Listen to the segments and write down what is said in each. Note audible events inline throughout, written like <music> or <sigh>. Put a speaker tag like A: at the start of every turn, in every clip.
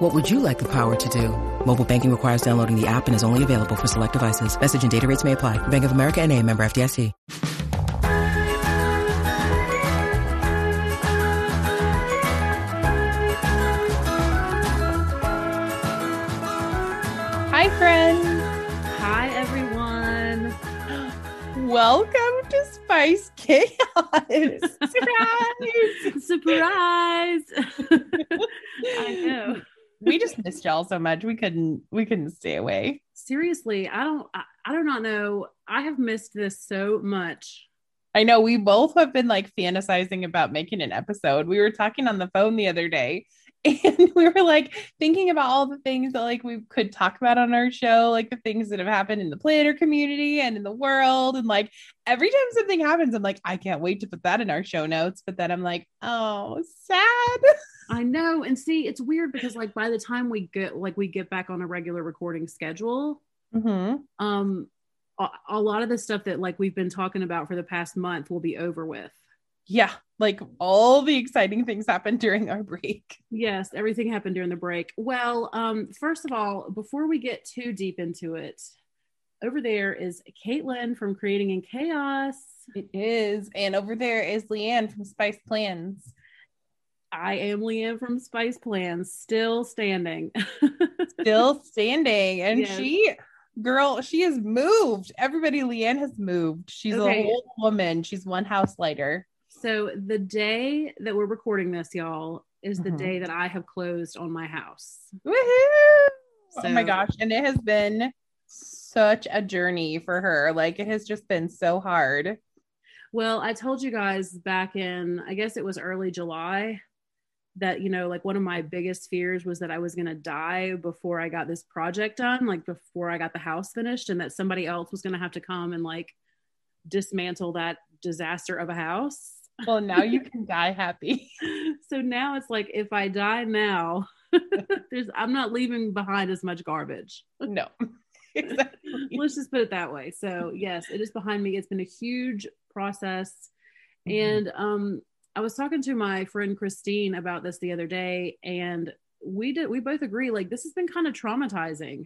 A: What would you like the power to do? Mobile banking requires downloading the app and is only available for select devices. Message and data rates may apply. Bank of America and a member FDIC.
B: Hi, friends.
C: Hi, everyone. <gasps>
B: Welcome to Spice Chaos. <laughs>
C: Surprise! Surprise! <laughs> <laughs> I know.
B: We just missed y'all so much. We couldn't. We couldn't stay away.
C: Seriously, I don't. I, I do not know. I have missed this so much.
B: I know we both have been like fantasizing about making an episode. We were talking on the phone the other day <laughs> and we were like thinking about all the things that like we could talk about on our show, like the things that have happened in the planner community and in the world. And like every time something happens, I'm like, I can't wait to put that in our show notes. But then I'm like, oh, sad. <laughs>
C: I know. And see, it's weird because like by the time we get like we get back on a regular recording schedule,
B: Mm-hmm.
C: um, a, a lot of the stuff that like we've been talking about for the past month will be over with.
B: Yeah, like all the exciting things happened during our break.
C: Yes, everything happened during the break. Well, um, first of all, before we get too deep into it, over there is Caitlin from Creating in Chaos.
B: It is. And over there is Leanne from Spice Plans.
C: I am Leanne from Spice Plans, still standing. <laughs>
B: Still standing. And
C: Yes.
B: she, girl, she has moved. Everybody, Leanne has moved. She's
C: Okay.
B: a whole woman. She's one house lighter.
C: So the day that we're recording this, y'all, is the
B: Mhm.
C: day that I have closed on my house.
B: Woohoo! oh my gosh. And it has been such a journey for her. Like it has just been so hard.
C: Well, I told you guys back in, I guess it was early July, that, you know, like one of my biggest fears was that I was going to die before I got this project done, like before I got the house finished, and that somebody else was going to have to come and like dismantle that disaster of a house.
B: Well, now you can die happy. <laughs>
C: so now it's like, if I die now, <laughs> there's, I'm not leaving behind as much garbage. <laughs>
B: No. exactly.
C: Let's just put it that way. So yes, it is behind me. It's been a huge process.
B: Mhm.
C: And um, I was talking to my friend Christine about this the other day, and we did we both agree like this has been kind of traumatizing.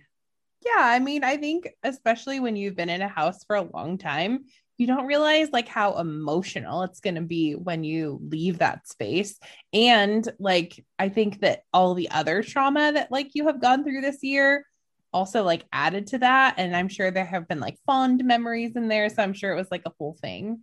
B: Yeah, I mean, I think especially when you've been in a house for a long time, you don't realize like how emotional it's going to be when you leave that space. And like I think that all the other trauma that like you have gone through this year also like added to that and I'm sure there have been like fond memories in there, so I'm sure it was like a whole thing.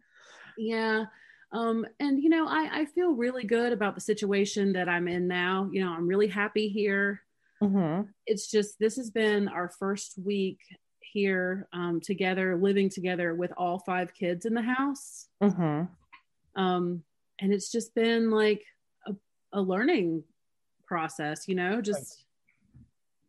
C: Yeah. Um, and you know, I, I feel really good about the situation that I'm in now. You know, I'm really happy here.
B: Mhm.
C: It's just this has been our first week here um, together, living together with all five kids in the house.
B: Mhm.
C: um and it's just been like a, a learning process you know just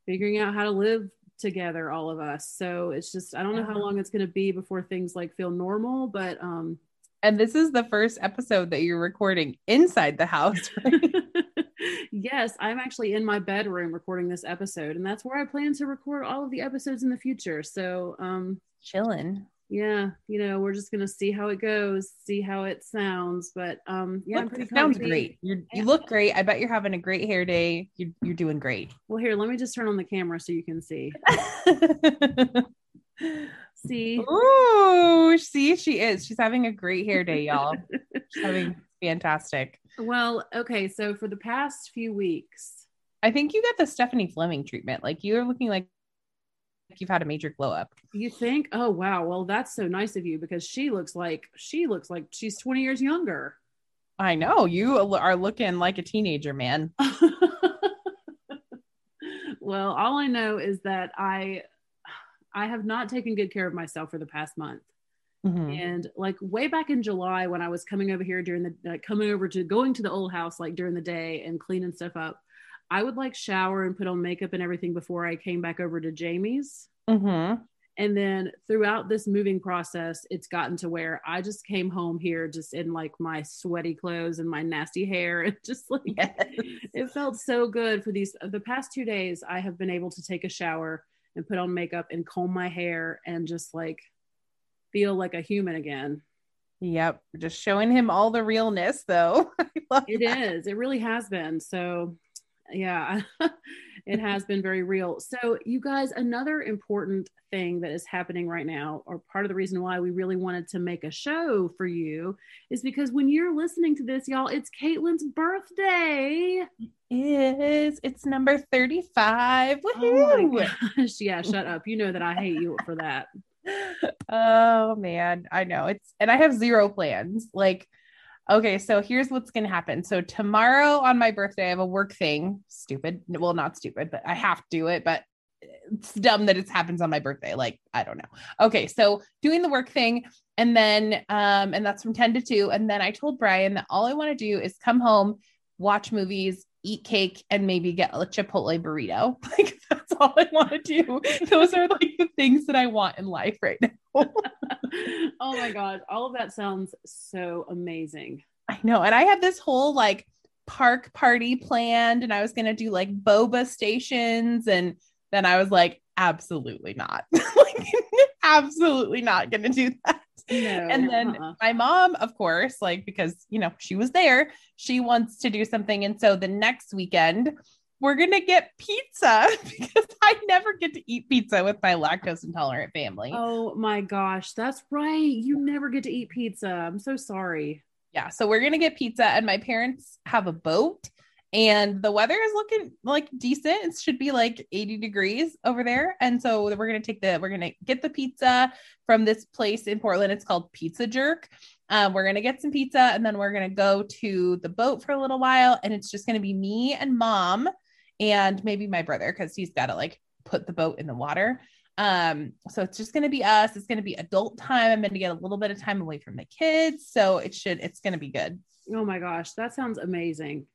C: figuring out how to live together all of us so it's just i don't know how long it's going to be before things like feel normal but um
B: And this is the first episode that you're recording inside the house. <laughs> Right? <laughs>
C: yes i'm actually in my bedroom recording this episode and that's where i plan to record all of the episodes in the future so um
B: Chilling.
C: yeah you know we're just gonna see how it goes see how it sounds but um yeah I'm
B: Look, sounds great. You're,
C: Yeah.
B: you look great. I bet you're having a great hair day. You're, you're doing great.
C: well here let me just turn on the camera so you can see <laughs> see
B: Ooh, see, she is. She's having a great hair day, y'all. <laughs> She's having fantastic.
C: well okay so for the past few weeks
B: I think you got the Stephanie Fleming treatment. Like you're looking like you've had a major glow up.
C: you think oh wow well that's so nice of you because she looks like she looks like she's 20 years younger
B: I know you are looking like a teenager, man. <laughs>
C: well all i know is that i i have not taken good care of myself for the past month
B: Mhm.
C: and like way back in july when i was coming over here during the like, coming over to going to the old house like during the day and cleaning stuff up i would like shower and put on makeup and everything before i came back over to jamie's
B: Mhm.
C: And then throughout this moving process, it's gotten to where I just came home here just in like my sweaty clothes and my nasty hair. And <laughs> just like
B: Yes.
C: it felt so good for these the past two days. I have been able to take a shower and put on makeup and comb my hair and just like feel like a human again.
B: Yep. Just showing him all the realness though. <laughs>
C: It
B: that.
C: is. It really has been. So, yeah, <laughs> it has been very real. So, you guys, another important thing that is happening right now, or part of the reason why we really wanted to make a show for you, is because when you're listening to this, y'all, it's Caitlin's birthday.
B: Is it's number 35.
C: Oh
B: Woohoo!
C: gosh. Yeah, shut up. You know that I hate you for that. <laughs>
B: oh man, I know it's and I have zero plans. Like, okay, so here's what's gonna happen. So tomorrow on my birthday, I have a work thing. Stupid. Well, not stupid, but I have to do it, but it's dumb that it happens on my birthday. Like, I don't know. Okay, so doing the work thing, and then um, and that's from 10 to 2. And then I told Brian that all I want to do is come home, watch movies, eat cake, and maybe get a Chipotle burrito. <laughs> Like that's all I want to do. Those are like the things that I want in life right now. <laughs>
C: oh my God. All of that sounds so amazing.
B: I know. And I had this whole like park party planned, and I was gonna do like boba stations, and then I was like, absolutely not. <laughs> like, absolutely not gonna do that.
C: No,
B: and then
C: uh-uh.
B: my mom, of course, like because you know she was there, she wants to do something, and so the next weekend we're gonna get pizza <laughs> because I never get to eat pizza with my lactose intolerant family.
C: Oh my gosh, that's right. You never get to eat pizza. I'm so sorry.
B: Yeah, so we're gonna get pizza, and my parents have a boat, and the weather is looking like decent. It should be like 80 degrees over there, and so we're gonna take the we're gonna get the pizza from this place in Portland. It's called Pizza Jerk. Um, we're gonna get some pizza, and then we're gonna go to the boat for a little while, and it's just gonna be me and mom, and maybe my brother because he's got to like put the boat in the water. Um, so it's just gonna be us. It's gonna be adult time. I'm gonna get a little bit of time away from the kids, so it should. It's gonna be good.
C: Oh my gosh, that sounds amazing.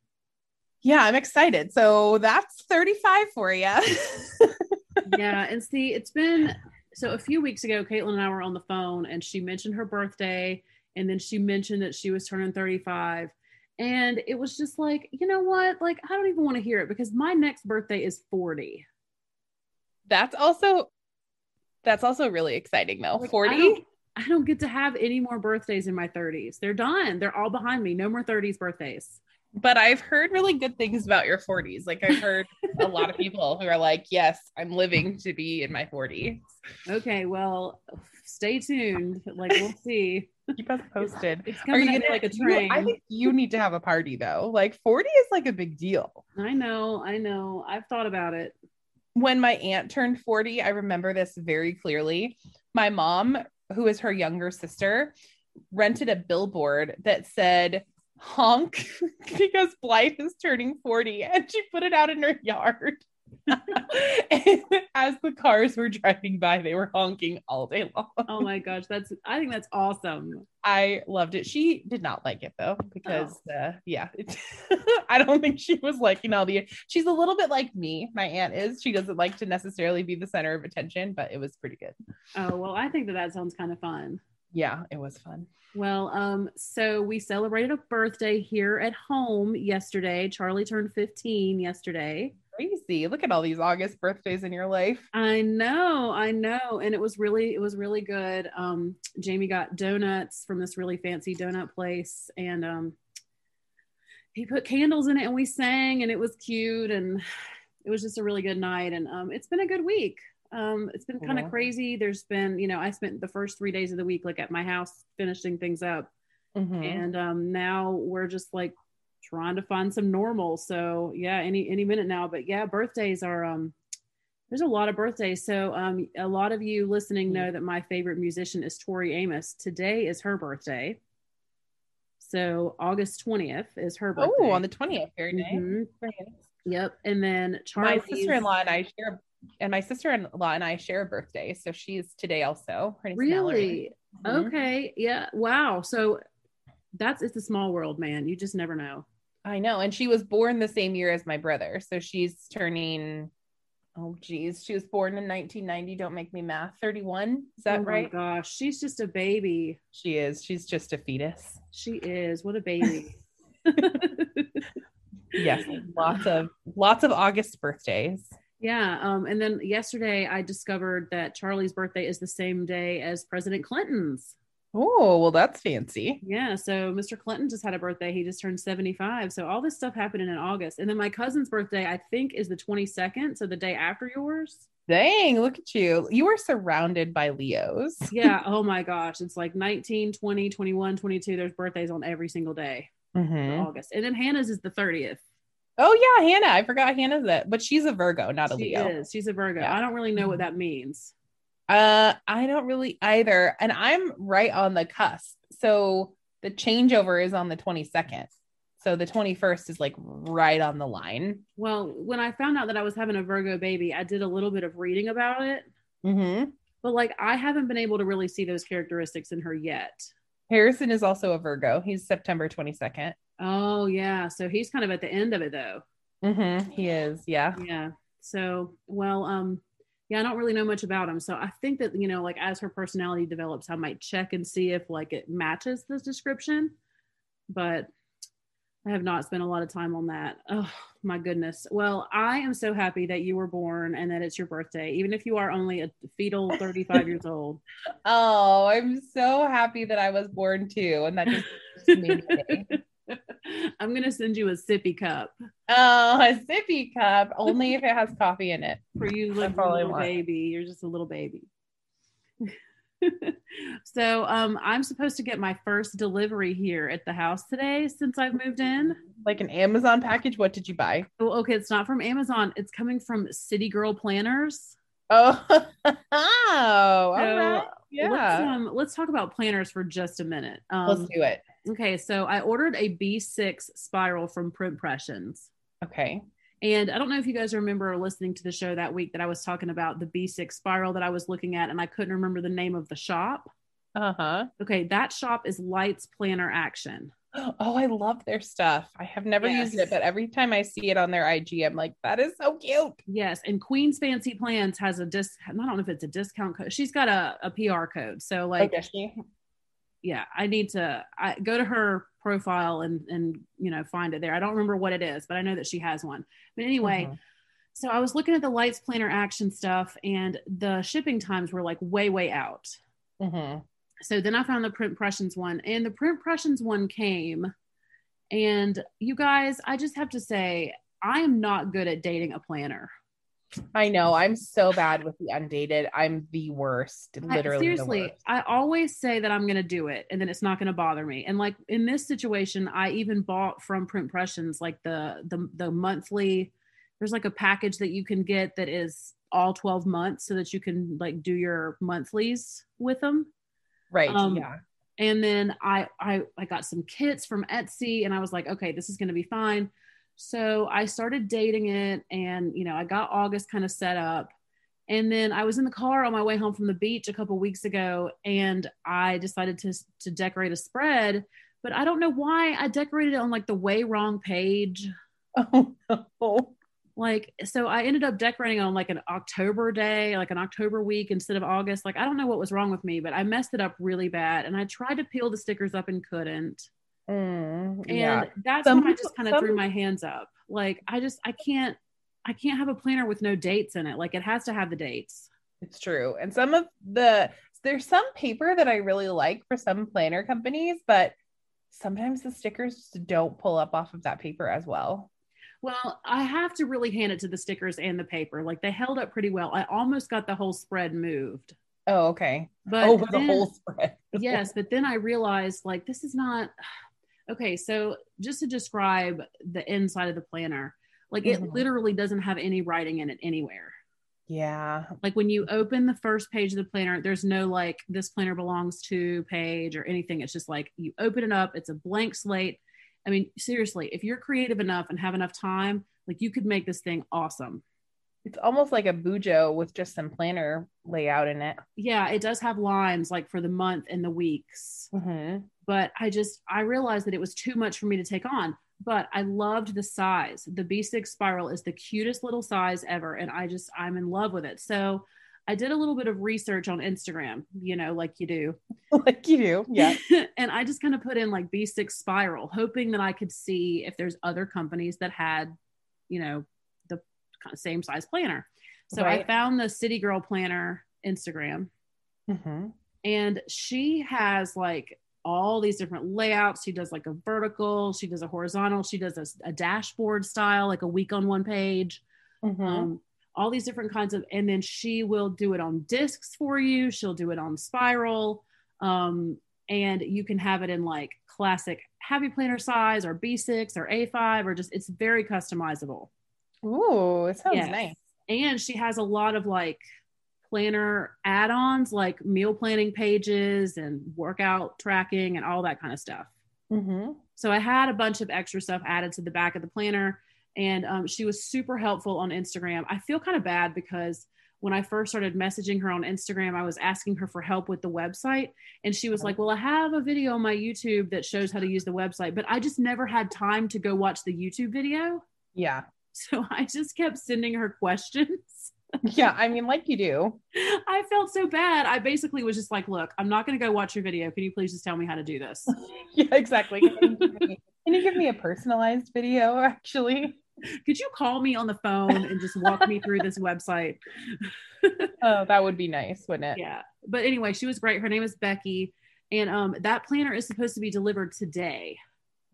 B: Yeah, I'm excited. So that's 35 for you. <laughs>
C: yeah, and see, it's been so a few weeks ago, Caitlin and I were on the phone and she mentioned her birthday and then she mentioned that she was turning 35. And it was just like, you know what? Like, I don't even want to hear it because my next birthday is 40.
B: that's also that's also really exciting though.
C: Like,
B: 40.
C: I don't, I don't get to have any more birthdays in my 30s. They're done. They're all behind me. No more 30s birthdays.
B: But I've heard really good things about your 40s. Like I've heard a lot of <laughs> people who are like, "Yes, I'm living to be in my 40s."
C: Okay, well, stay tuned. Like, we'll <laughs> see.
B: Keep us posted.
C: It's
B: Are you
C: in
B: gonna
C: like a
B: you-
C: train.
B: I think you need to have a party though. Like 40 is like a big deal.
C: I know, I know. I've thought about it.
B: when my aunt turned 40, I remember this very clearly. My mom, who is her younger sister, rented a billboard that said honk <laughs> because Blythe is turning 40 and she put it out in her yard. <laughs> and as the cars were driving by, they were honking all day long.
C: Oh my gosh, that's I think that's awesome.
B: I loved it. She did not like it though, because uh, yeah, it, <laughs> I don't think she was liking all the. She's a little bit like me. My aunt is. She doesn't like to necessarily be the center of attention, but it was pretty good.
C: Oh, well, I think that that sounds kind of fun.
B: Yeah, it was fun.
C: Well, um, so we celebrated a birthday here at home yesterday. Charlie turned 15 yesterday.
B: Crazy. Look at all these August birthdays in your life.
C: I know, I know. And it was really, it was really good. Um, Jamie got donuts from this really fancy donut place and um he put candles in it and we sang and it was cute and it was just a really good night. And um it's been a good week. Um, it's been kind of
B: Yeah.
C: crazy. There's been, you know, I spent the first three days of the week like at my house finishing things up.
B: Mhm.
C: and um now we're just like trying to find some normal so yeah any any minute now but yeah birthdays are um there's a lot of birthdays so um a lot of you listening know that my favorite musician is tori amos today is her birthday so august 20th is her birthday
B: Oh, on the 20th. Very nice.
C: Mhm. Yep and then
B: My sister-in-law and I share and my sister-in-law and I share a birthday. So she's today also. Her name's Mallory.
C: really
B: Mhm.
C: okay yeah wow so that's it's a small world man you just never know
B: I know. And she was born the same year as my brother. So she's turning Oh, geez. She was born in 1990. Don't make me math. 31. Is that
C: oh
B: right?
C: gosh, she's just a baby.
B: She is. She's just a fetus.
C: She is. What a baby. <laughs> <laughs>
B: Yes. lots of lots of August birthdays.
C: Yeah. Um, and then yesterday I discovered that Charlie's birthday is the same day as President Clinton's.
B: Oh, well, that's fancy.
C: Yeah, so Mr. Clinton just had a birthday. He just turned 75. So all this stuff happening in August. And then my cousin's birthday, I think, is the 22nd. So the day after yours.
B: Dang, look at you. You are surrounded by Leos. <laughs>
C: Yeah. oh my gosh. It's like 19, 20, 21, 22. There's birthdays on every single day
B: Mhm.
C: August. And then Hannah's is the 30th.
B: Oh yeah, Hannah. I forgot Hannah's that, but she's a Virgo, not a
C: She
B: Leo.
C: is. She's a Virgo.
B: Yeah.
C: I don't really know what that means.
B: Uh, I don't really either, and I'm right on the cusp. So the changeover is on the 22nd. So the 21st is like right on the line.
C: Well, when I found out that I was having a Virgo baby, I did a little bit of reading about it.
B: Mm-hmm.
C: But like, I haven't been able to really see those characteristics in her yet.
B: Harrison is also a Virgo. He's September 22nd.
C: Oh, yeah. So he's kind of at the end of it, though.
B: Mm-hmm. He is, yeah.
C: Yeah. So, well, um, yeah, I don't really know much about him. So I think that, you know, like as her personality develops, I might check and see if like it matches this description. But I have not spent a lot of time on that. Oh my goodness. Well, I am so happy that you were born and that it's your birthday, even if you are only a fetal 35 years old. <laughs>
B: Oh, I'm so happy that I was born too, and that just made my day. <laughs>
C: I'm gonna send you a sippy cup
B: Oh, a sippy cup, only if it has coffee in it.
C: for you, little baby. You're just a little baby. <laughs> so um, I'm supposed to get my first delivery here at the house today since I've moved in.
B: Like an Amazon package. What did you buy?
C: Oh, okay, it's not from Amazon. It's coming from City Girl Planners.
B: Oh, <laughs> oh,
C: So,
B: right.
C: Let's,
B: Yeah.
C: um, let's talk about planners for just a minute.
B: Let's
C: Um,
B: do it.
C: Okay, so I ordered a B6 spiral from Print Printpressions.
B: Okay.
C: And I don't know if you guys remember listening to the show that week that I was talking about the B6 spiral that I was looking at, and I couldn't remember the name of the shop.
B: Uh huh.
C: Okay, that shop is Lights Planner Action. <gasps>
B: Oh, I love their stuff. I have never used it, but every time I see it on their IG, I'm like, that is so cute.
C: Yes, and Queen's Fancy Plans has a disc. I don't know if it's a discount code. She's got a, a PR code. So like,
B: oh, does she?
C: Yeah, I need to I go to her profile and and you know find it there. I don't remember what it is, but I know that she has one. But anyway,
B: Mhm.
C: so I was looking at the Lights Planner Action stuff, and the shipping times were like way way out.
B: Mhm.
C: so then I found the print impressions one, and the print impressions one came. And you guys, I just have to say, I am not good at dating a planner.
B: I know. I'm so bad with the undated. I'm the worst.
C: I-
B: Literally. the
C: seriously,
B: worst.
C: I always say that I'm going to do it, and then it's not going to bother me. And like in this situation, I even bought from Print Impressions like the the the monthly. There's like a package that you can get that is all 12 months, so that you can like do your monthlies with them.
B: Right.
C: um,
B: yeah.
C: and then I, I i got some kits from etsy and i was like okay this is going to be fine so i started dating it and you know i got august kind of set up. And then i was in the car on my way home from the beach a couple weeks ago and i decided to to decorate a spread but i don't know why i decorated it on like the way wrong page.
B: Oh no.
C: like so i ended up decorating on like an october day like an october week instead of august. Like i don't know what was wrong with me but i messed it up really bad and i tried to peel the stickers up and couldn't
B: Mm,
C: and
B: yeah.
C: that's
B: Some
C: when i just kind of
B: some-
C: threw my hands up like i just i can't i can't have a planner with no dates in it like it has to have the dates
B: It's true. And some of the there's some paper that I really like for some planner companies, but sometimes the stickers don't pull up off of that paper as well.
C: well i have to really hand it to the stickers and the paper like they held up pretty well i almost got the whole spread moved
B: Oh, okay.
C: but
B: oh, the
C: then-
B: whole spread. <laughs>
C: yes but then i realized like this is not okay so just to describe the inside of the planner like it
B: Mhm.
C: literally doesn't have any writing in it anywhere
B: Yeah.
C: like when you open the first page of the planner there's no like this planner belongs to page or anything it's just like you open it up it's a blank slate i mean seriously if you're creative enough and have enough time like you could make this thing awesome
B: It's almost like a bujo with just some planner layout in it.
C: yeah it does have lines like for the month and the weeks
B: Mm-hmm.
C: but I just I realized that it was too much for me to take on. but I loved the size. The B6 spiral is the cutest little size ever. And I just, I'm in love with it. So I did a little bit of research on Instagram, you know, like you do. <laughs>
B: like you do. Yeah. <laughs>
C: and I just kind of put in like B6 spiral, hoping that I could see if there's other companies that had, you know, same size planner. So right. I found the City Girl Planner Instagram. Mm-hmm. And she has like all these different layouts. She does like a vertical, she does a horizontal, she does a, a dashboard style, like a week on one page. Mm-hmm. Um, all these different kinds of, and then she will do it on discs for you. She'll do it on spiral. Um, and you can have it in like classic happy planner size or B6 or A5 or just, it's very customizable.
B: Ooh, it sounds yes. nice.
C: And she has a lot of like planner add-ons like meal planning pages and workout tracking and all that kind of stuff. Mm-hmm. So I had a bunch of extra stuff added to the back of the planner, and um, she was super helpful on Instagram. I feel kind of bad because when I first started messaging her on Instagram, I was asking her for help with the website, and she was like, "Well, I have a video on my YouTube that shows how to use the website, but I just never had time to go watch the YouTube video."
B: Yeah.
C: So <laughs> I just kept sending her questions
B: yeah, I <laughs> mean, like you do.
C: I felt so bad. I basically was just like, look, I'm not going to go watch your video. Can you please just tell me how to do this? <laughs>
B: yeah, exactly. Can you, give me a personalized video, actually?
C: Could you call me on the phone and just walk me through this website?
B: oh, that would be nice, wouldn't
C: it? Yeah. But anyway, she was great. Her name is Becky. And um, that planner is supposed to be delivered today.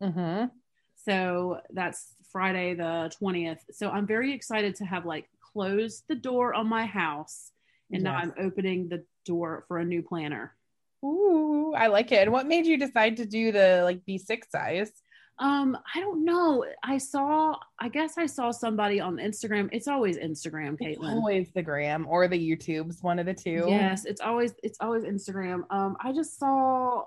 C: Mm-hmm. So that's Friday the 20th. So I'm very excited to have like closed the door on my house and yes. now I'm opening the door for a new planner.
B: Ooh, I like it. And what made you decide to do the like B6 size?
C: Um, I don't know. I saw, I guess I saw somebody on Instagram. It's always Instagram, Caitlin. It's
B: always the gram or the YouTubes, one of the two.
C: Yes, it's always it's always Instagram. Um, I just saw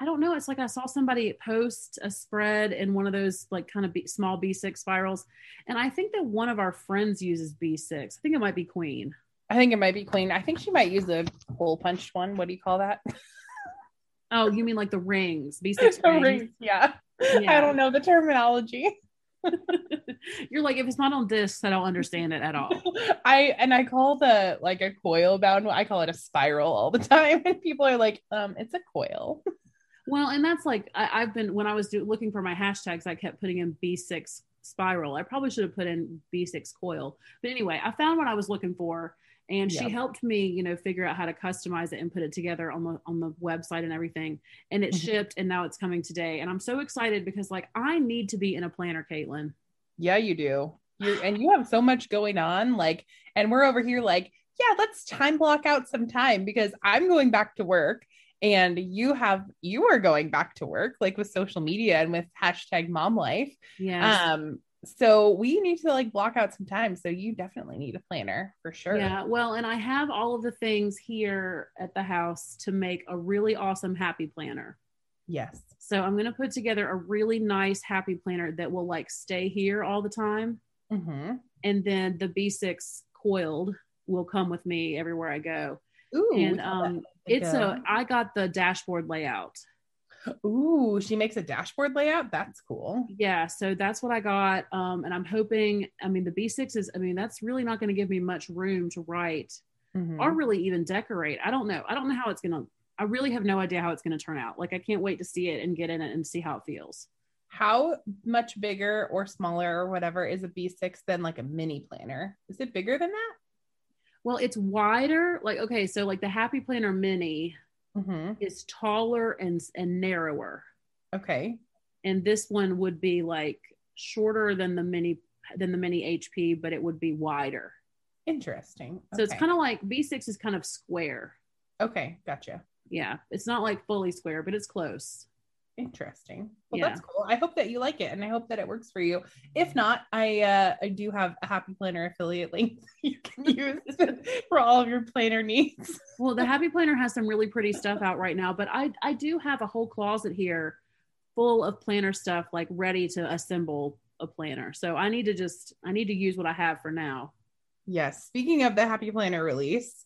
C: I don't know. It's like I saw somebody post a spread in one of those like kind of B, small B6 spirals. And I think that one of our friends uses B6. I think it might be Queen.
B: I think it might be Queen. I think she might use a hole punched one. What do you call that? <laughs>
C: oh, you mean like the rings, B6 <laughs> rings. rings.
B: Yeah. yeah. I don't know the terminology. <laughs>
C: You're like, if it's not on discs, I don't understand it at all.
B: I and I call the like a coil bound, I call it a spiral all the time. And people are like, um, it's a coil.
C: Well, and that's like I, have been when I was do, looking for my hashtags, I kept putting in B6 spiral. I probably should have put in B6 coil. But anyway, I found what I was looking for and she helped me you know figure out how to customize it and put it together on the on the website and everything and it mm-hmm. shipped and now it's coming today and i'm so excited because like i need to be in a planner caitlin
B: yeah you do you and you have so much going on like and we're over here like yeah let's time block out some time because i'm going back to work and you have you are going back to work like with social media and with hashtag mom life.
C: Yeah
B: um so we need to like block out some time. So you definitely need a planner for sure.
C: Yeah well and i have all of the things here at the house to make a really awesome happy planner.
B: Yes.
C: So i'm going to put together a really nice happy planner that will like stay here all the time. Mm-hmm. and then the b6 coiled will come with me everywhere i go Ooh, and um, it's a <gasps> I got the dashboard layout.
B: Ooh, she makes a dashboard layout. That's cool.
C: Yeah, so that's what I got. Um, and I'm hoping. I mean, the B6 is. I mean, that's really not going to give me much room to write, mm-hmm. or really even decorate. I don't know. I don't know how it's going to. I really have no idea how it's going to turn out. Like, I can't wait to see it and get in it and see how it feels.
B: How much bigger or smaller or whatever is a B6 than like a mini planner? Is it bigger than that?
C: Well, it's wider. Like, okay, so like the Happy Planner Mini mm-hmm. is taller and and narrower.
B: Okay.
C: And this one would be like shorter than the mini than the mini HP, but it would be wider.
B: Interesting.
C: So it's kind of like B6 is kind of square.
B: Okay, gotcha.
C: Yeah, it's not like fully square, but it's close.
B: Interesting. Well, yeah. that's cool. I hope that you like it and I hope that it works for you. If not, I uh I do have a Happy Planner affiliate link <laughs> you can use <laughs> for all of your planner needs.
C: well, the Happy Planner has some really pretty stuff out right now, but I I do have a whole closet here full of planner stuff like ready to assemble a planner. So I need to just I need to use what I have for now.
B: Yes. Speaking of the Happy Planner release.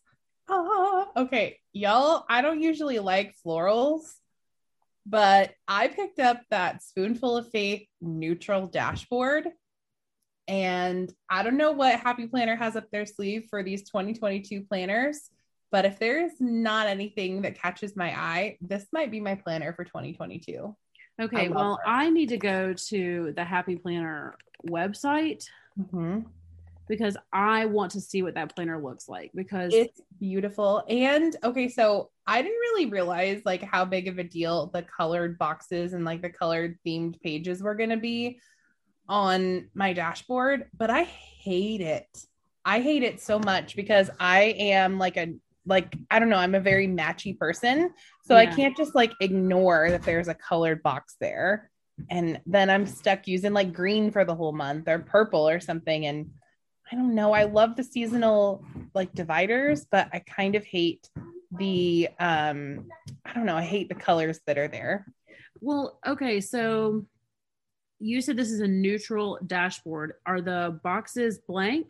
B: Ah, okay, y'all, I don't usually like florals But I picked up that Spoonful of Faith neutral dashboard. And I don't know what Happy Planner has up their sleeve for these 2022 planners, but if there's not anything that catches my eye, this might be my planner for 2022.
C: Okay,
B: I
C: well,
B: her.
C: I need to go to the Happy Planner website
B: Mm-hmm.
C: Because I want to see what that planner looks like because
B: It's beautiful. And okay, so I didn't really realize like how big of a deal the colored boxes and like the colored themed pages were going to be on my dashboard, but I hate it. I hate it so much because I am like a like I don't know, I'm a very matchy person. So I can't just like ignore that there's a colored box there. And then I'm stuck using like green for the whole month or purple or something and I don't know. I love the seasonal like dividers, but I kind of hate the um I don't know, I hate the colors that are there.
C: well, okay, so you said this is a neutral dashboard. Are the boxes blank?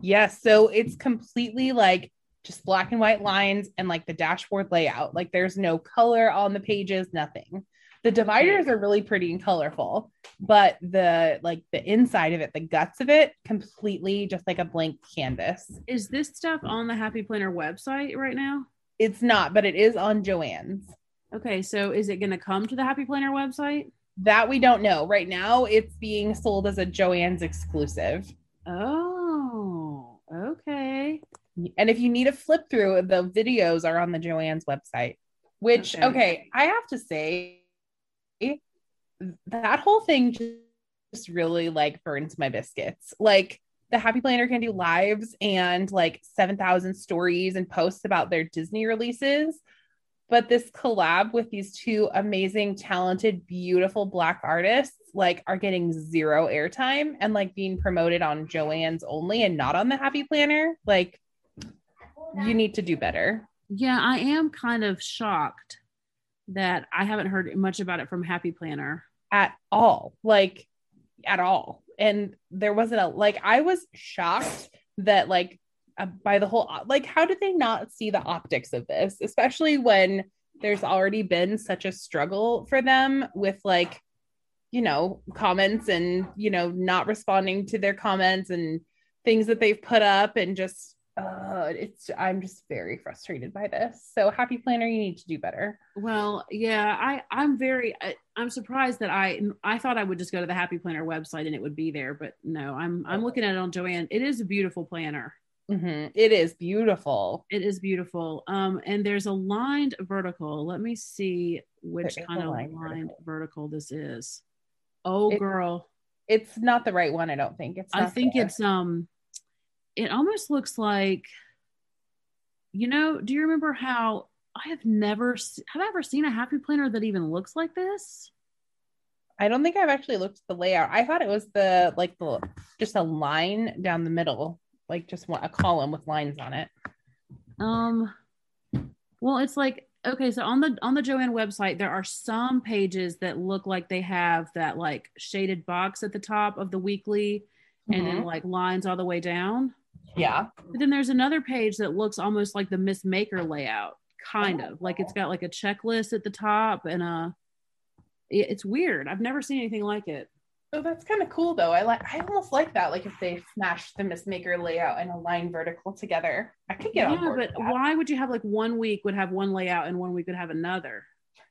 B: Yes, so it's completely like just black and white lines and like the dashboard layout. Like there's no color on the pages, nothing. The dividers are really pretty and colorful, but the like the inside of it, the guts of it, completely just like a blank canvas.
C: Is this stuff on the Happy Planner website right now?
B: It's not, but it is on Joann's.
C: Okay, so is it going to come to the Happy Planner website?
B: That we don't know. Right now, it's being sold as a Joann's exclusive.
C: Oh, okay.
B: And if you need a flip through, the videos are on the Joann's website, which,
C: Okay.
B: okay, I have to say, that whole thing just really like burns my biscuits. Like, the Happy Planner can do lives and like 7,000 stories and posts about their Disney releases. But this collab with these two amazing, talented, beautiful Black artists like are getting zero airtime and like being promoted on Joann's only and not on the Happy Planner. Like, you need to do better.
C: Yeah, I am kind of shocked that I haven't heard much about it from Happy Planner.
B: at all like at all and there wasn't a like i was shocked that like uh, by the whole like how did they not see the optics of this especially when there's already been such a struggle for them with like you know comments and you know not responding to their comments and things that they've put up and just uh it's i'm just very frustrated by this so happy planner you need to do better
C: Well, yeah, I I'm very I, I'm surprised that I I thought I would just go to the Happy Planner website and it would be there, but no, I'm I'm looking at it on Joann. It is a beautiful planner.
B: Mhm. It is beautiful
C: It is beautiful. Um, and there's a lined vertical. Let me see which kind of
B: lined
C: lined
B: vertical.
C: vertical. this is. Oh,
B: It-
C: girl,
B: it's not the right one. I don't think it's.
C: I think
B: there.
C: it's um, it almost looks like. You know, do you remember how I have never have I ever seen a happy planner that even looks like this?
B: I don't think I've actually looked at the layout. I thought it was the like the just a line down the middle, like just one, a column with lines on it.
C: Um, well, it's like okay, so on the on the Joann website, there are some pages that look like they have that like shaded box at the top of the weekly, and then like lines all the way down.
B: Yeah,
C: But then there's another page that looks almost like the Miss Maker layout, kind of like it's got like a checklist at the top and a. It's weird. I've never seen anything like it.
B: so that's kind of cool though. I like. I almost like that. Like if they smashed the Miss Maker layout and a line vertical together, I could get on
C: yeah,
B: board.
C: but
B: with that.
C: why would you have like one week would have one layout and one week would have another?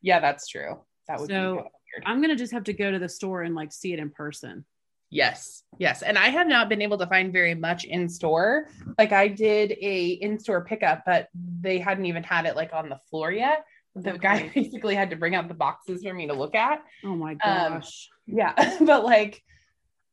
B: Yeah, that's true. That would
C: So,
B: be kind of.
C: I'm gonna just have to go to the store and like see it in person.
B: Yes, yes. And I have not been able to find very much in store. Like I did a in-store pickup, but they hadn't even had it like on the floor yet. The guy <laughs> basically had to bring out the boxes for me to look at.
C: Oh my
B: Um,
C: gosh.
B: Yeah, <laughs> but like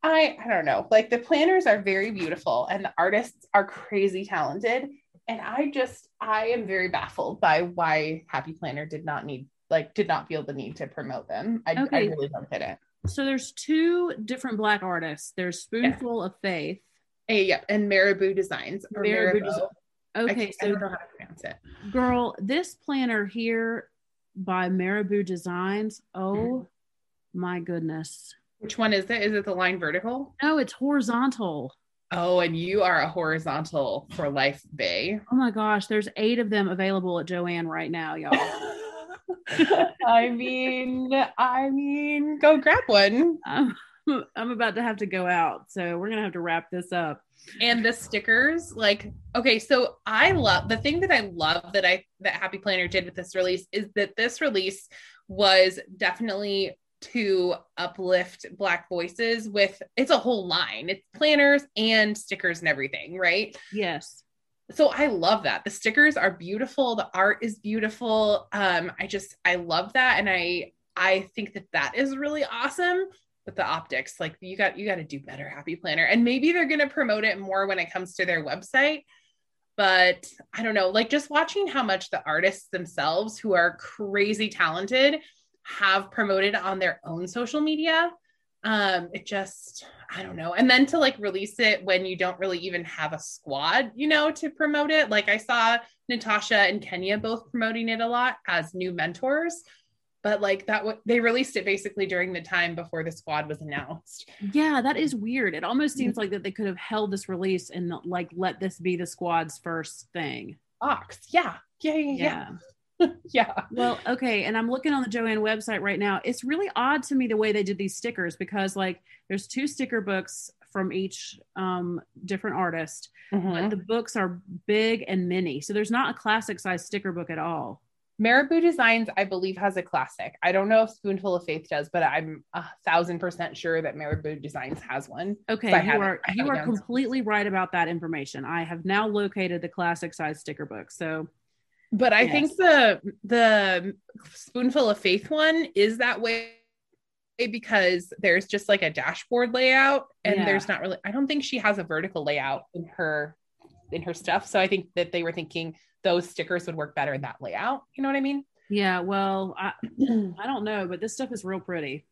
B: I I don't know. Like the planners are very beautiful and the artists are crazy talented. And I just I am very baffled by why Happy Planner did not need like did not feel the need to promote them. I, I really don't get it.
C: So there's two different black artists. There's Spoonful of Faith.
B: Hey, yeah, and Marabou Designs.
C: Marabou
B: Marabou.
C: Des- Okay,
B: can't- I
C: so
B: don't know how to pronounce it.
C: girl, this planner here by Marabou Designs. Oh
B: Mm-hmm.
C: my goodness.
B: Which one is it? Is it the line vertical?
C: No, it's horizontal.
B: Oh, and you are a horizontal for life, Bay.
C: Oh my gosh, there's eight of them available at Joann right now, y'all. <laughs>
B: I mean, I mean, go grab one.
C: I'm, I'm about to have to go out, so we're gonna have to wrap this up.
B: And the stickers, like, okay, so I love the thing that I love that I that Happy Planner did with this release is that this release was definitely to uplift black voices with it's a whole line it's planners and stickers and everything right
C: yes
B: so i love that. The stickers are beautiful. The art is beautiful. Um i just i love that. And i i think that that is really awesome but the optics. Like you got you got to do better happy planner. And maybe they're going to promote it more when it comes to their website. But i don't know like just watching how much the artists themselves who are crazy talented have promoted on their own social media um it just i don't know. And then to like release it when you don't really even have a squad you know to promote it. Like i saw natasha and kenya both promoting it a lot as new mentors but like that w- they released it basically during the time before the squad was announced.
C: Yeah that is weird. It almost seems like that they could have held this release and like let this be the squad's first thing.
B: Ox yeah. Yeah yeah yeah, yeah. <laughs>
C: Well, okay. And I'm looking on the Joann website right now. It's really odd to me the way they did these stickers because, like, there's two sticker books from each um, different artist,
B: Mm-hmm.
C: but the books are big and mini. So there's not a classic size sticker book at all.
B: Marabou Designs, I believe, has a classic. I don't know if Spoonful of Faith does, but I'm a thousand percent sure that Marabou Designs has one.
C: Okay, you are you are completely right about that information. I have now located the classic size sticker book. So
B: But I
C: Yes.
B: think the the Spoonful of Faith one is that way because there's just like a dashboard layout and
C: Yeah.
B: there's not really I don't think she has a vertical layout in her in her stuff. So I think that they were thinking those stickers would work better in that layout. You know what I mean?
C: yeah, well, I <clears throat> I don't know, but this stuff is real pretty.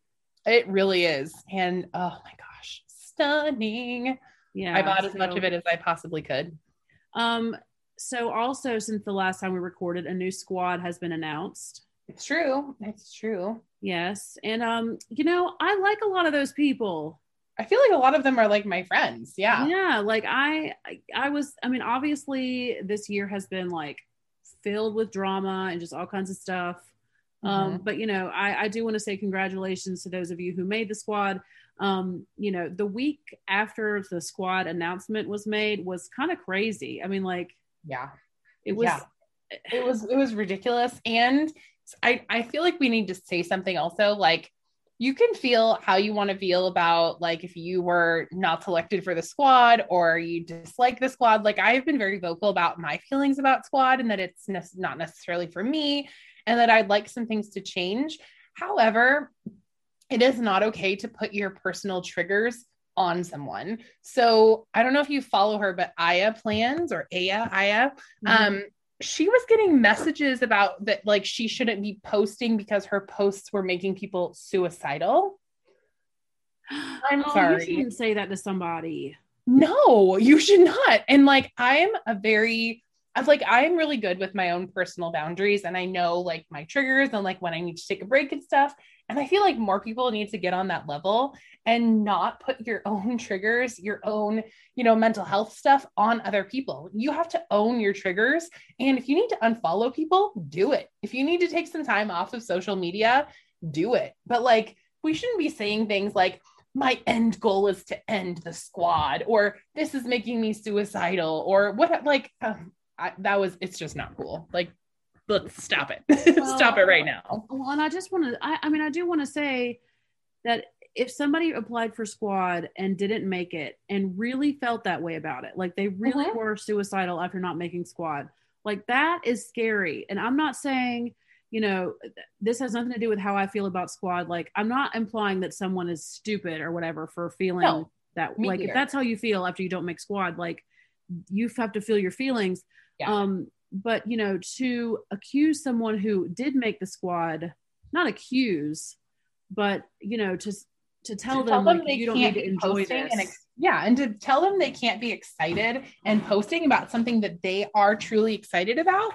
B: It really is. And oh my gosh, stunning.
C: Yeah,
B: I bought as much of it as I possibly could.
C: Um, so also since the last time we recorded, a new squad has been announced.
B: It's true. It's true.
C: Yes. And um, you know, I like a lot of those people.
B: I feel like a lot of them are like my friends. Yeah.
C: Yeah, like I I, was I mean, obviously this year has been like filled with drama and just all kinds of stuff. Um,
B: Mhm.
C: but you know, I, I do want to say congratulations to those of you who made the squad. Um, you know, the week after the squad announcement was made was kind of crazy. I mean, like
B: Yeah.
C: it was
B: Yeah. It was it was ridiculous. And I, I feel like we need to say something also like you can feel how you want to feel about like if you were not selected for the squad or you dislike the squad. Like I have been very vocal about my feelings about squad and that it's ne- not necessarily for me and that I'd like some things to change. However, it is not okay to put your personal triggers on someone. So I don't know if you follow her, but Aya plans or Aya, Aya,
C: Mhm.
B: um, she was getting messages about that, like she shouldn't be posting because her posts were making people suicidal. <gasps> I'm
C: oh,
B: sorry.
C: You shouldn't say that to somebody.
B: No, you should not. And like, I'm a very, I'm like, I'm really good with my own personal boundaries and I know like my triggers and like when I need to take a break and stuff. And I feel like more people need to get on that level and not put your <laughs> own triggers, your own, you know, mental health stuff on other people. You have to own your triggers. And if you need to unfollow people, do it. If you need to take some time off of social media, do it. But like, we shouldn't be saying things like, my end goal is to end the squad, or this is making me suicidal, or what, like, um, I, that was, it's just not cool. Like, let's stop it. <laughs> <laughs> stop it right now.
C: Well, and I just want to, I, I mean, I do want to say that if somebody applied for squad and didn't make it and really felt that way about it, like they really
B: Mhm.
C: were suicidal after not making squad, like that is scary. And I'm not saying, you know, this has nothing to do with how I feel about squad. Like, I'm not implying that someone is stupid or whatever for feeling
B: No,
C: that, like, if that's how you feel after you don't make squad, like, you have to feel your feelings.
B: Yeah.
C: Um, but you know, to accuse someone who did make the squad, not accuse, but you know, to to tell
B: To
C: them, like, you don't need to enjoy this.
B: and ex- yeah, and to tell them they can't be excited and posting about something that they are truly excited about.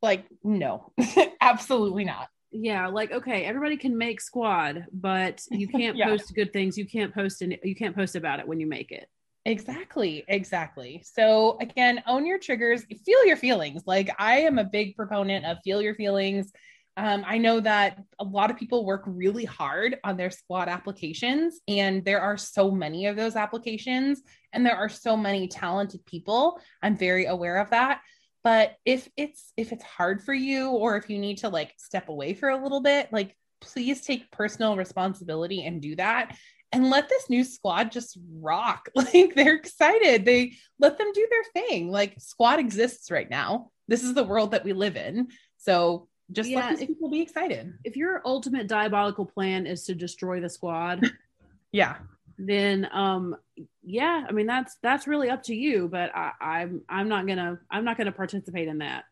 B: Like, no, <laughs> absolutely not.
C: yeah, like okay, everybody can make squad, but you <laughs> can't
B: Yeah.
C: post good things. You can't post and you can't post about it when you make it.
B: Exactly, exactly. So again, own your triggers, feel your feelings. Like I am a big proponent of feel your feelings. Um, I know that a lot of people work really hard on their squad applications, and there are so many of those applications, and there are so many talented people. I'm very aware of that. But if it's if it's hard for you, or if you need to like step away for a little bit, like please take personal responsibility and do that and let this new squad just rock. <laughs> Like they're excited. They let them do their thing. Like squad exists right now. This is the world that we live in. So just yeah, let these if, people be excited.
C: If your ultimate diabolical plan is to destroy the squad, <laughs>
B: yeah,
C: then um yeah, I mean that's that's really up to you. But I, I'm I'm not gonna I'm not gonna participate in that.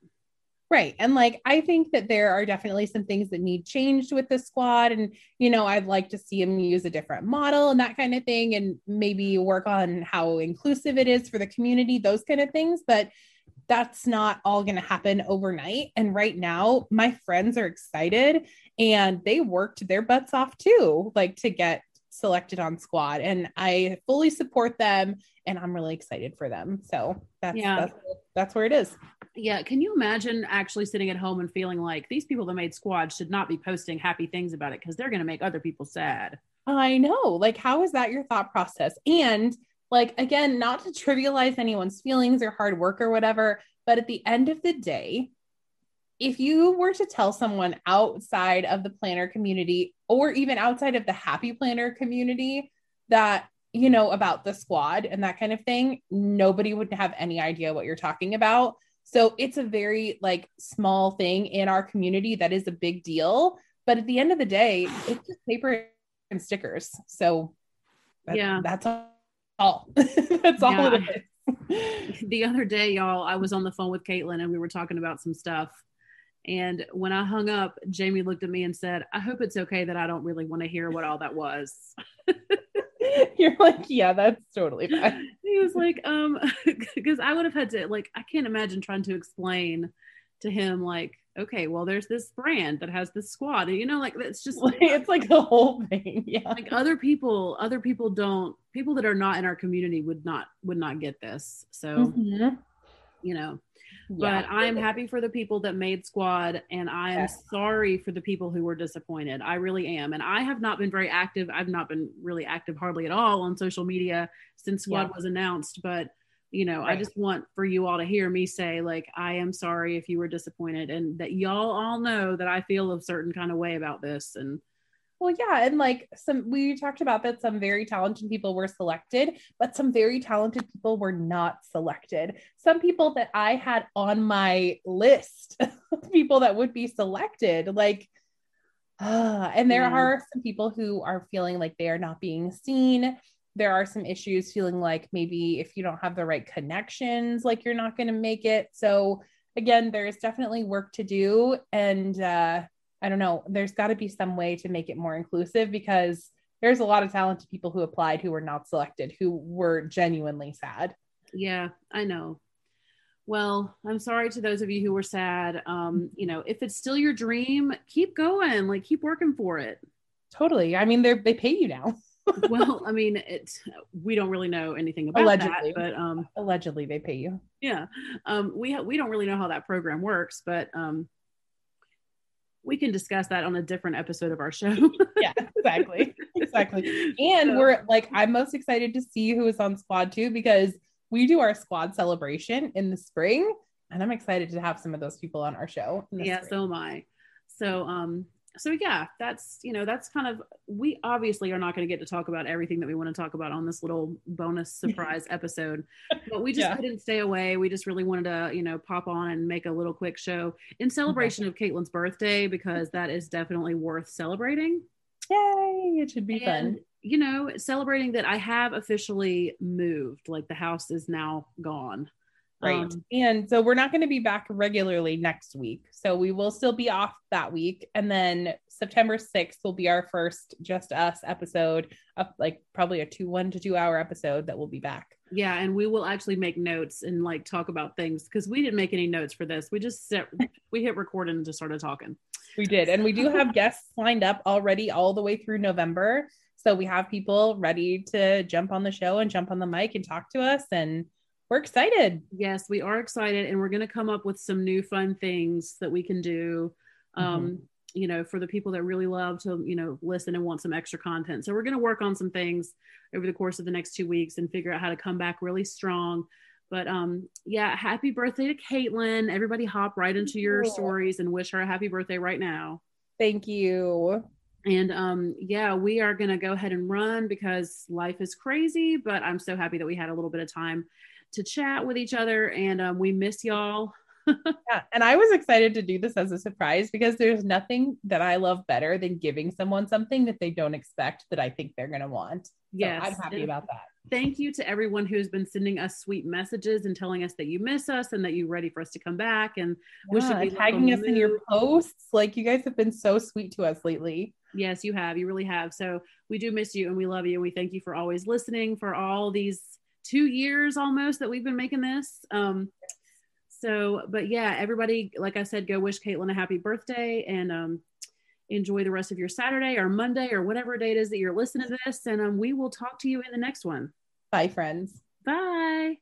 B: Right. And like, I think that there are definitely some things that need changed with the squad. And, you know, I'd like to see them use a different model and that kind of thing, and maybe work on how inclusive it is for the community, those kind of things. But that's not all going to happen overnight. And right now, my friends are excited and they worked their butts off too, like to get selected on squad. And I fully support them and I'm really excited for them. So that's, yeah. that's, that's where it is.
C: Yeah. Can you imagine actually sitting at home and feeling like these people that made squad should not be posting happy things about it because they're going to make other people sad?
B: I know. Like, how is that your thought process? And like, again, not to trivialize anyone's feelings or hard work or whatever, but at the end of the day, if you were to tell someone outside of the planner community or even outside of the happy planner community that you know about the squad and that kind of thing nobody would have any idea what you're talking about so it's a very like small thing in our community that is a big deal. But at the end of the day, it's just paper and stickers. So that, yeah, that's all. <laughs> that's all yeah. it
C: is. the other day, y'all, I was on the phone with Caitlin and we were talking about some stuff. And when I hung up, Jamie looked at me and said, I hope it's okay that I don't really want to hear what all that was. <laughs>
B: You're like, yeah, that's totally <laughs> fine.
C: He was like, um, <laughs> because I would have had to like, I can't imagine trying to explain to him like, okay, well, there's this brand that has this squad, and you know, like it's just
B: like, it's like the whole thing. Yeah,
C: like other people, other people don't, people that are not in our community would not would not get this. So, mm-hmm. you know, yeah. But I'm happy for the people that made squad and I am yes. sorry for the people who were disappointed. I really am. And I have not been very active. I've not been really active hardly at all on social media since squad yeah. was announced, but you know, right. I just want for you all to hear me say like I am sorry if you were disappointed and that y'all all know that I feel a certain kind of way about this and
B: well, yeah. And like some, we talked about that some very talented people were selected, but some very talented people were not selected. Some people that I had on my list <laughs> people that would be selected, like, uh, and there yeah. are some people who are feeling like they are not being seen. There are some issues feeling like maybe if you don't have the right connections, like you're not going to make it. So, again, there's definitely work to do. And, uh, I don't know, there's got to be some way to make it more inclusive because there's a lot of talented people who applied who were not selected who were genuinely sad.
C: Yeah, I know. Well, I'm sorry to those of you who were sad. Um, you know, if it's still your dream, keep going, like keep working for it.
B: Totally. I mean, they they pay you now. <laughs>
C: well, I mean, it's we don't really know anything about allegedly, that, but um,
B: allegedly they pay you.
C: Yeah, um, we ha- we don't really know how that program works, but um, we can discuss that on a different episode of our show. <laughs>
B: yeah, exactly. Exactly. And so. we're like, I'm most excited to see who is on squad too, because we do our squad celebration in the spring. And I'm excited to have some of those people on our show.
C: Yeah,
B: spring.
C: so am I. So um so yeah that's you know that's kind of we obviously are not going to get to talk about everything that we want to talk about on this little bonus <laughs> surprise episode but we just yeah. couldn't stay away we just really wanted to you know pop on and make a little quick show in celebration okay. of caitlin's birthday because that is definitely worth celebrating
B: yay it should be and, fun
C: you know celebrating that i have officially moved like the house is now gone
B: Right. Um, and so we're not going to be back regularly next week. So we will still be off that week. And then September 6th will be our first just us episode of like probably a two, one to two hour episode that will be back.
C: Yeah. And we will actually make notes and like talk about things because we didn't make any notes for this. We just set, <laughs> we hit record and just started talking.
B: We did. And we do have guests lined up already all the way through November. So we have people ready to jump on the show and jump on the mic and talk to us. And we're excited.
C: Yes, we are excited, and we're going to come up with some new fun things that we can do. Um, mm-hmm. you know, for the people that really love to, you know, listen and want some extra content. So we're going to work on some things over the course of the next two weeks and figure out how to come back really strong. But um, yeah, happy birthday to Caitlin. Everybody hop right into your stories and wish her a happy birthday right now.
B: Thank you.
C: And um, yeah, we are going to go ahead and run because life is crazy, but I'm so happy that we had a little bit of time to chat with each other and um, we miss y'all. <laughs>
B: yeah, and I was excited to do this as a surprise because there's nothing that I love better than giving someone something that they don't expect that I think they're going to want.
C: Yes,
B: so I'm happy
C: and
B: about that.
C: Thank you to everyone who's been sending us sweet messages and telling us that you miss us and that you're ready for us to come back and
B: yeah, wish to be tagging us in your posts. Like you guys have been so sweet to us lately.
C: Yes, you have. You really have. So we do miss you and we love you and we thank you for always listening for all these two years almost that we've been making this. Um, so, but yeah, everybody, like I said, go wish Caitlin a happy birthday and um, enjoy the rest of your Saturday or Monday or whatever day it is that you're listening to this. And um, we will talk to you in the next one.
B: Bye, friends.
C: Bye.